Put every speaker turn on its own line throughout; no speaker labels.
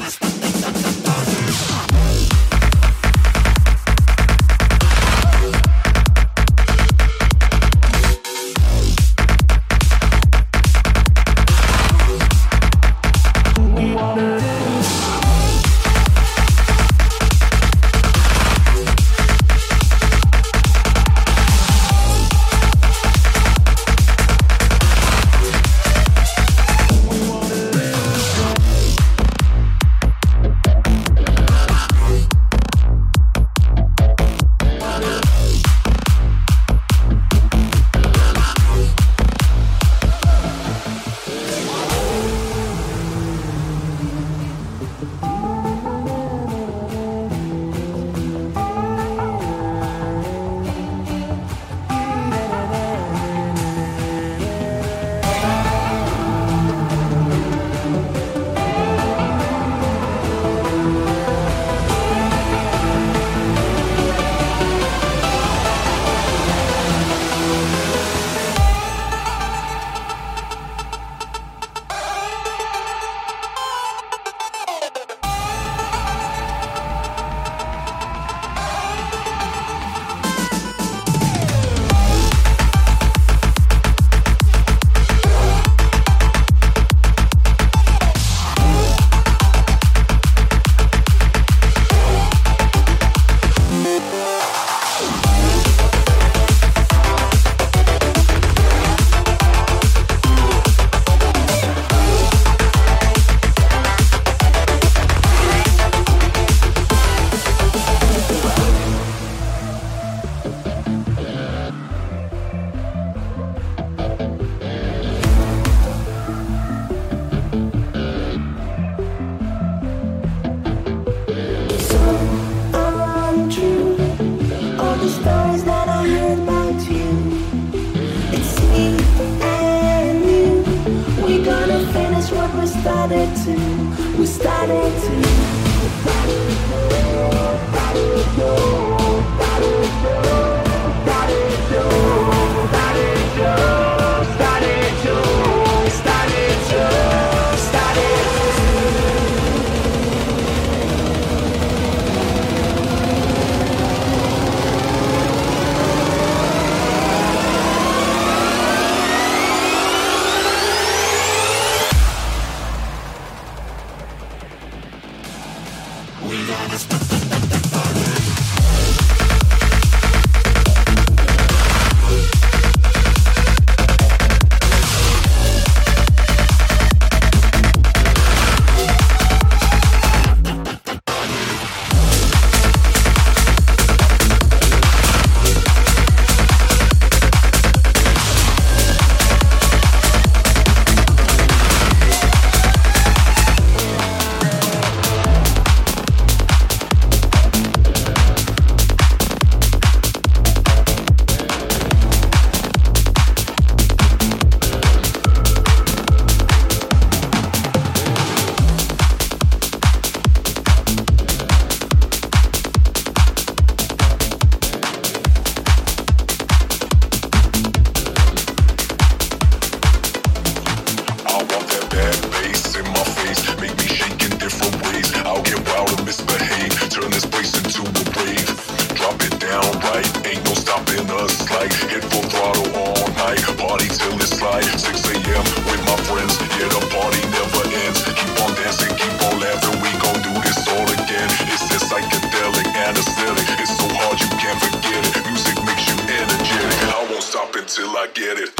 bastante. Till it's like 6 a.m. with my friends. Yeah, the party never ends. Keep on dancing, keep on laughing. We gon' do this all again. It's that psychedelic anesthetic. It's so hard you can't forget it. Music makes you energetic. I won't stop until I get it.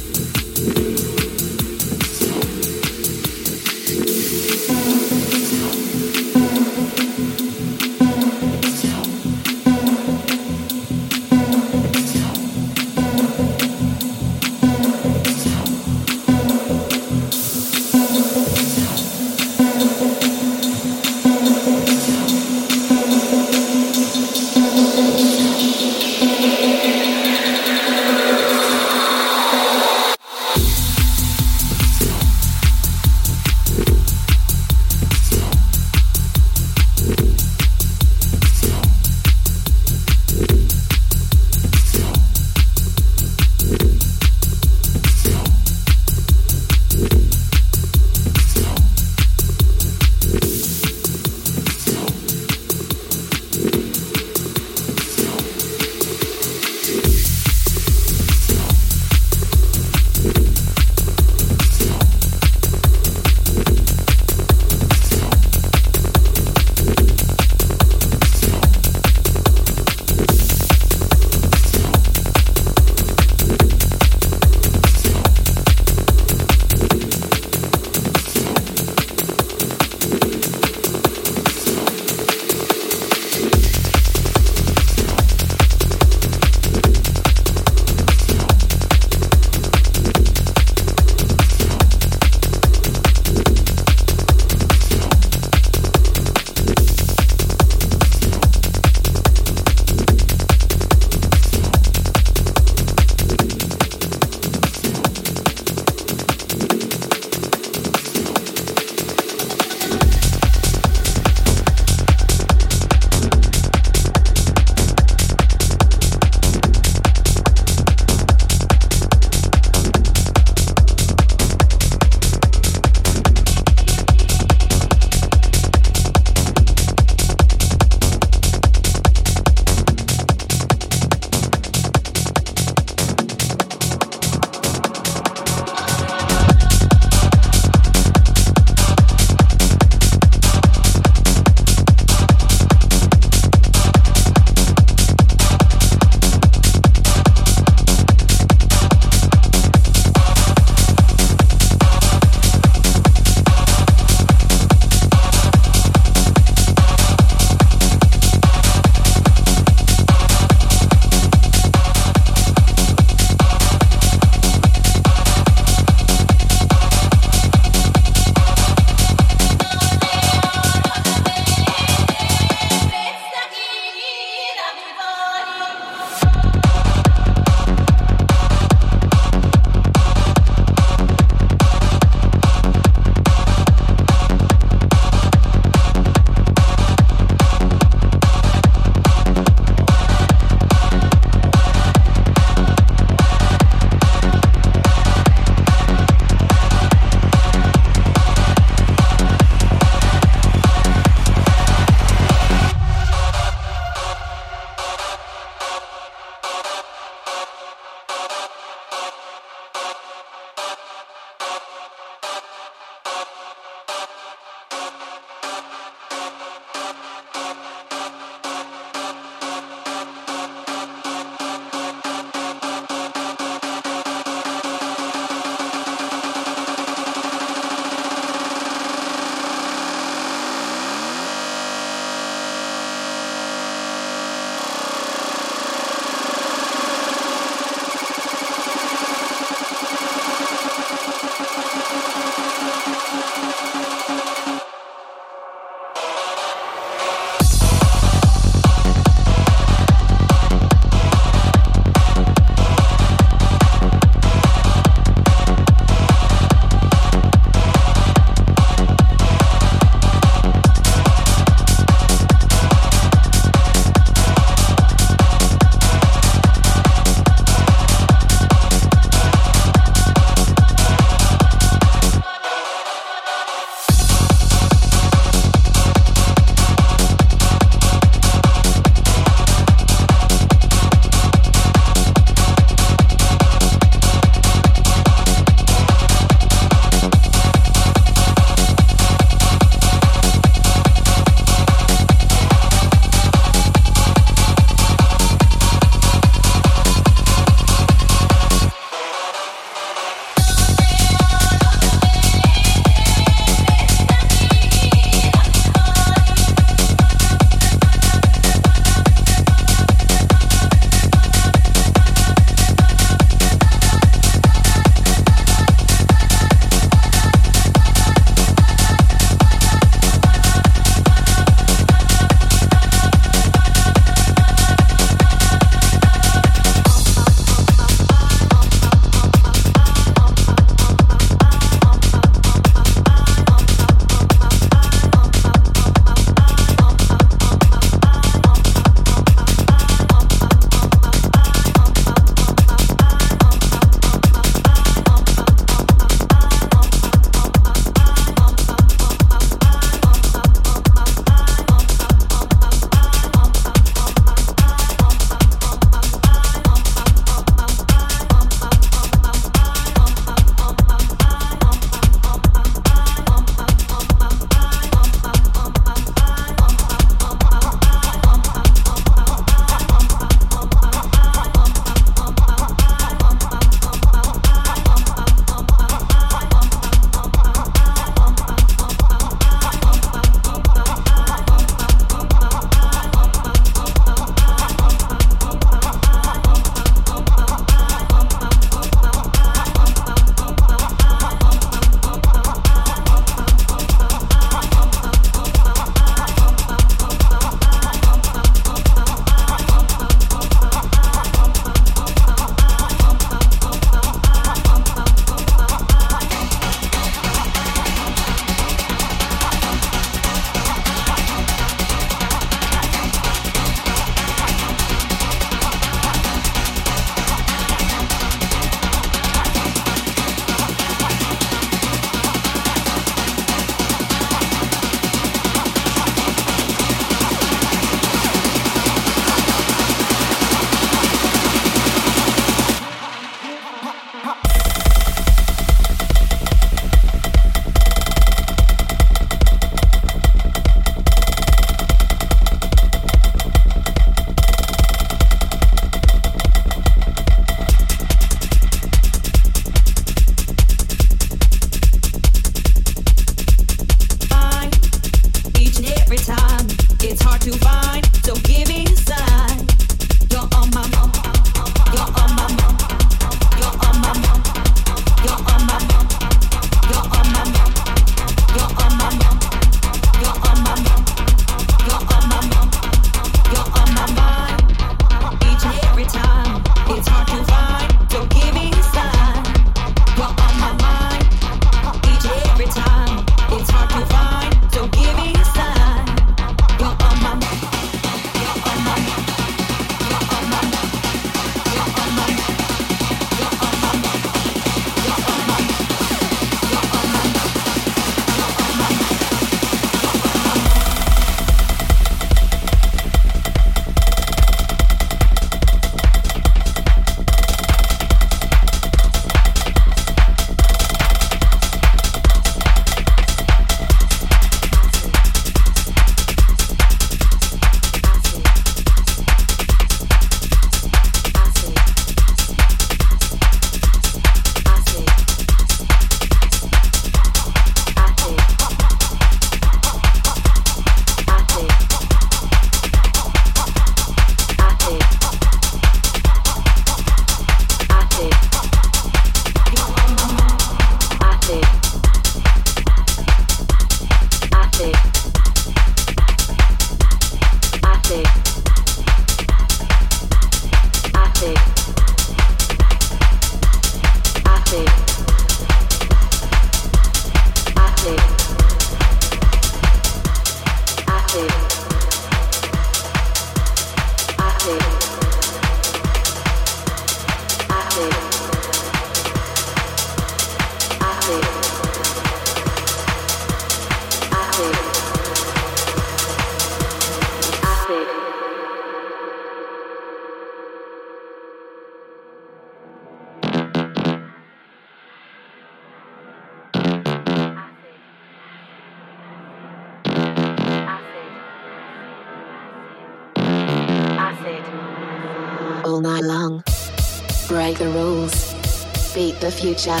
future,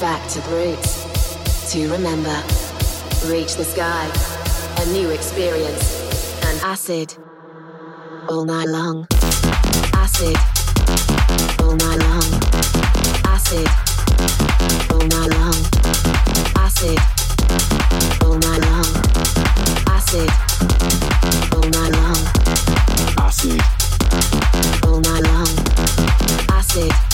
back to roots, to remember, reach the sky, a new experience, and acid all night long. Acid all night long. Acid all night long. Acid all night long. Acid all night long.
Acid
all night long. Acid.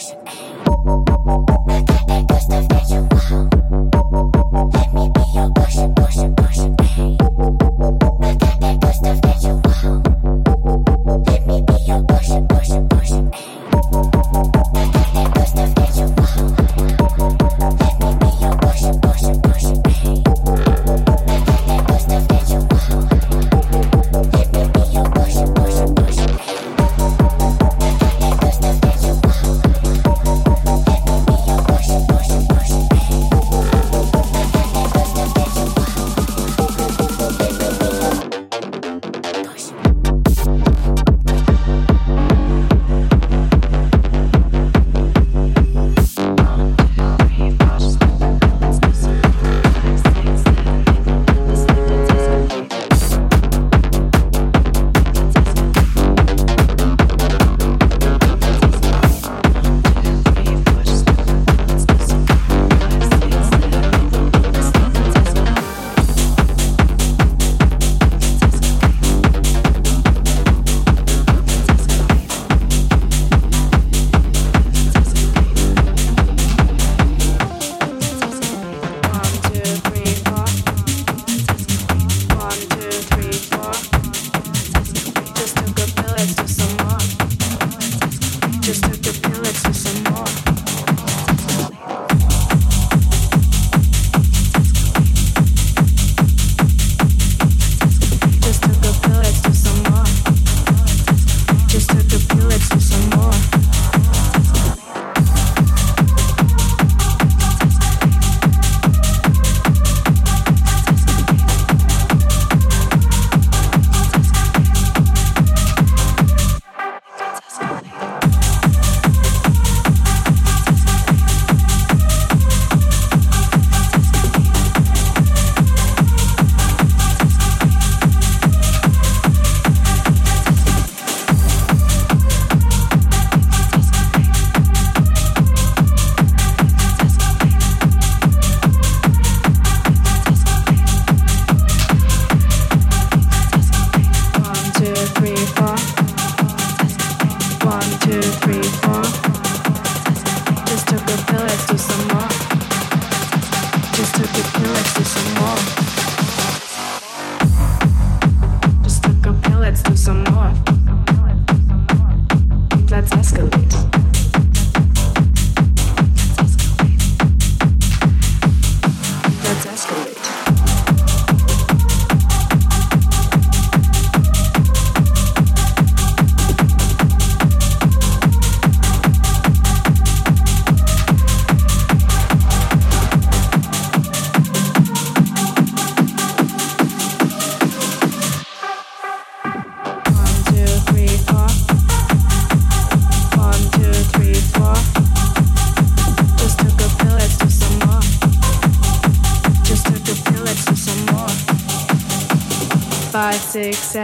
Six,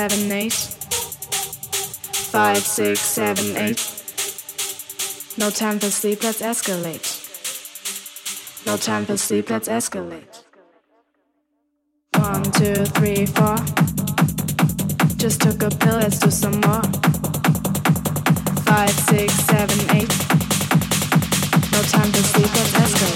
seven, eight. Five, six, seven, eight. No time for sleep, let's escalate. No time for sleep, let's escalate. One, two, three, four. Just took a pill, let's do some more. Five, six, seven, eight. No time to sleep, let's escalate.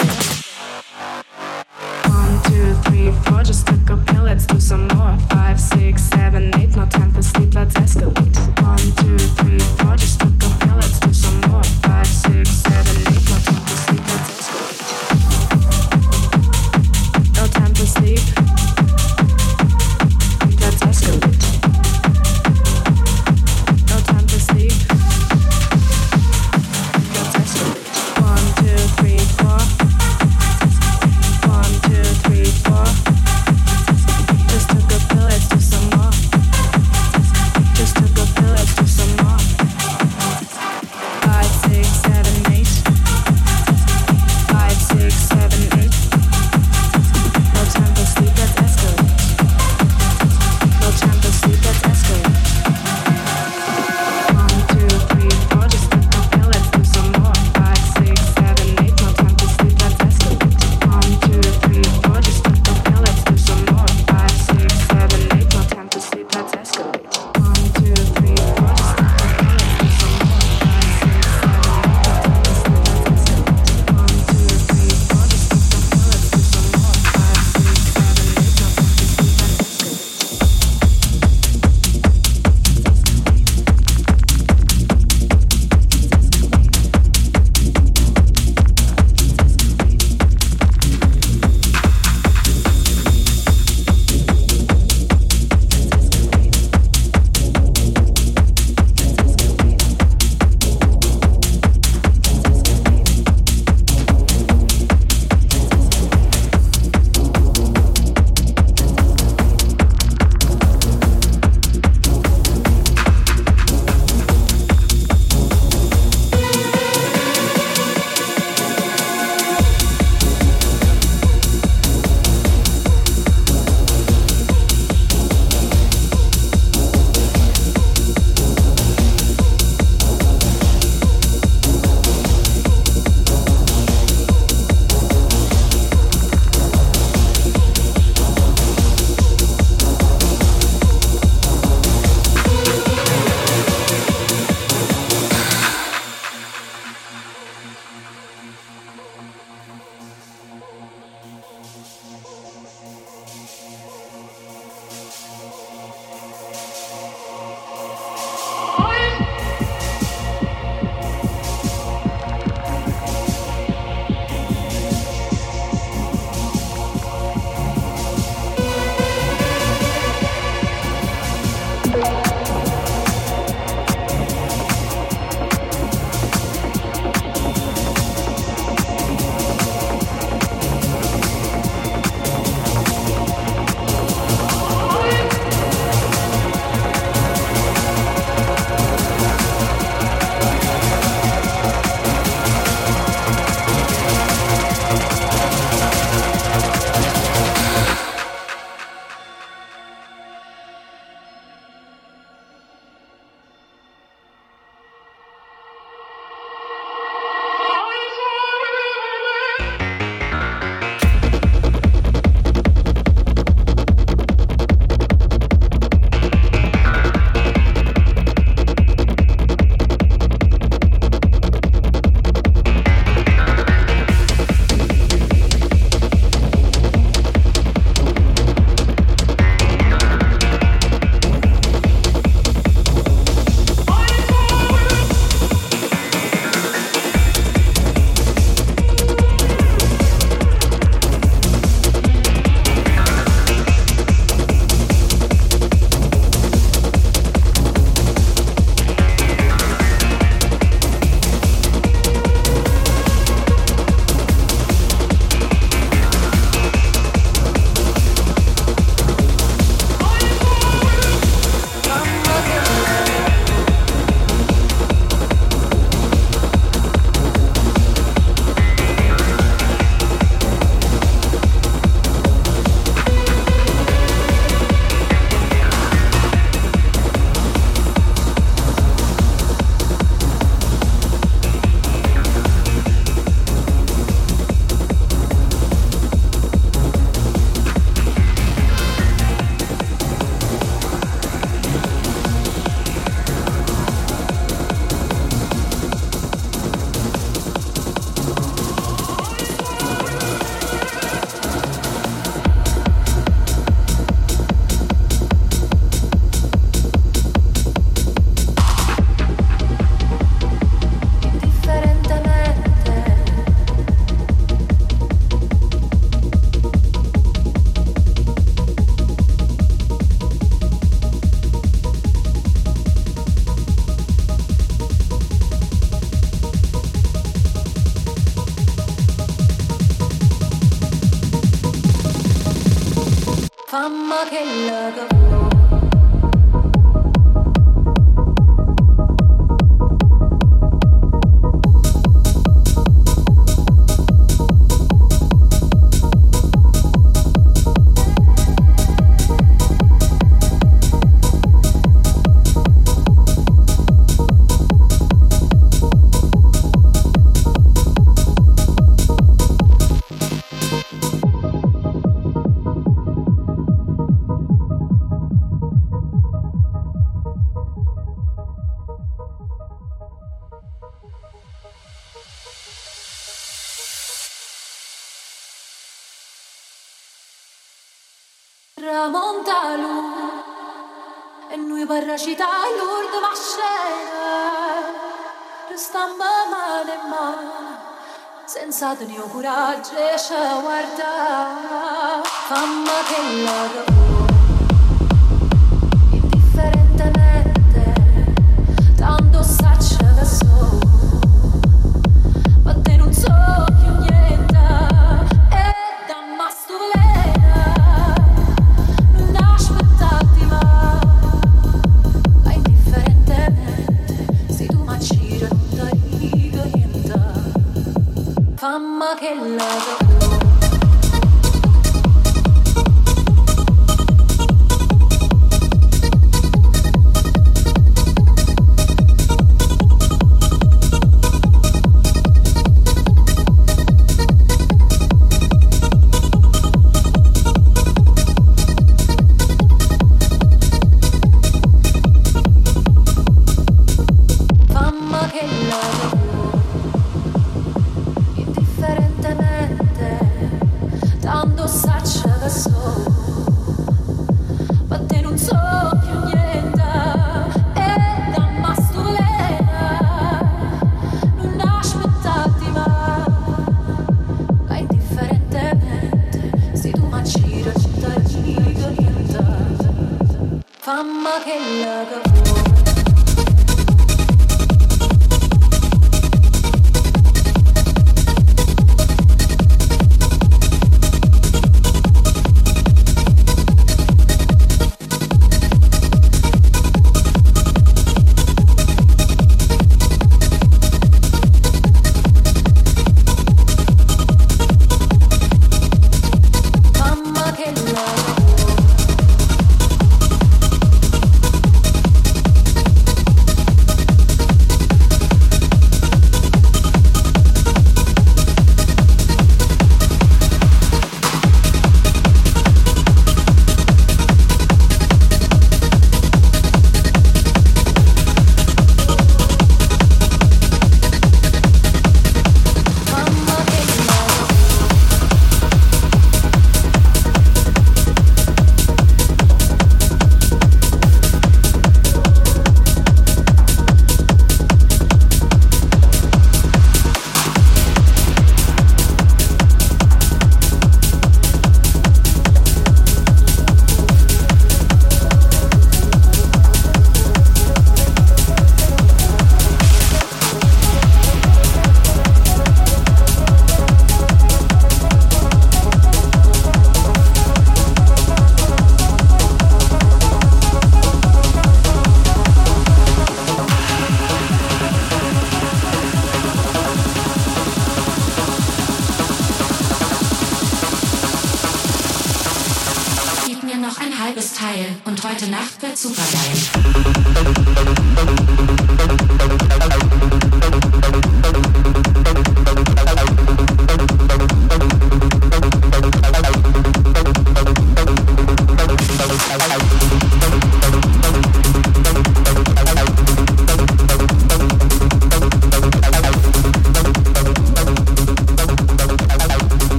Coraggio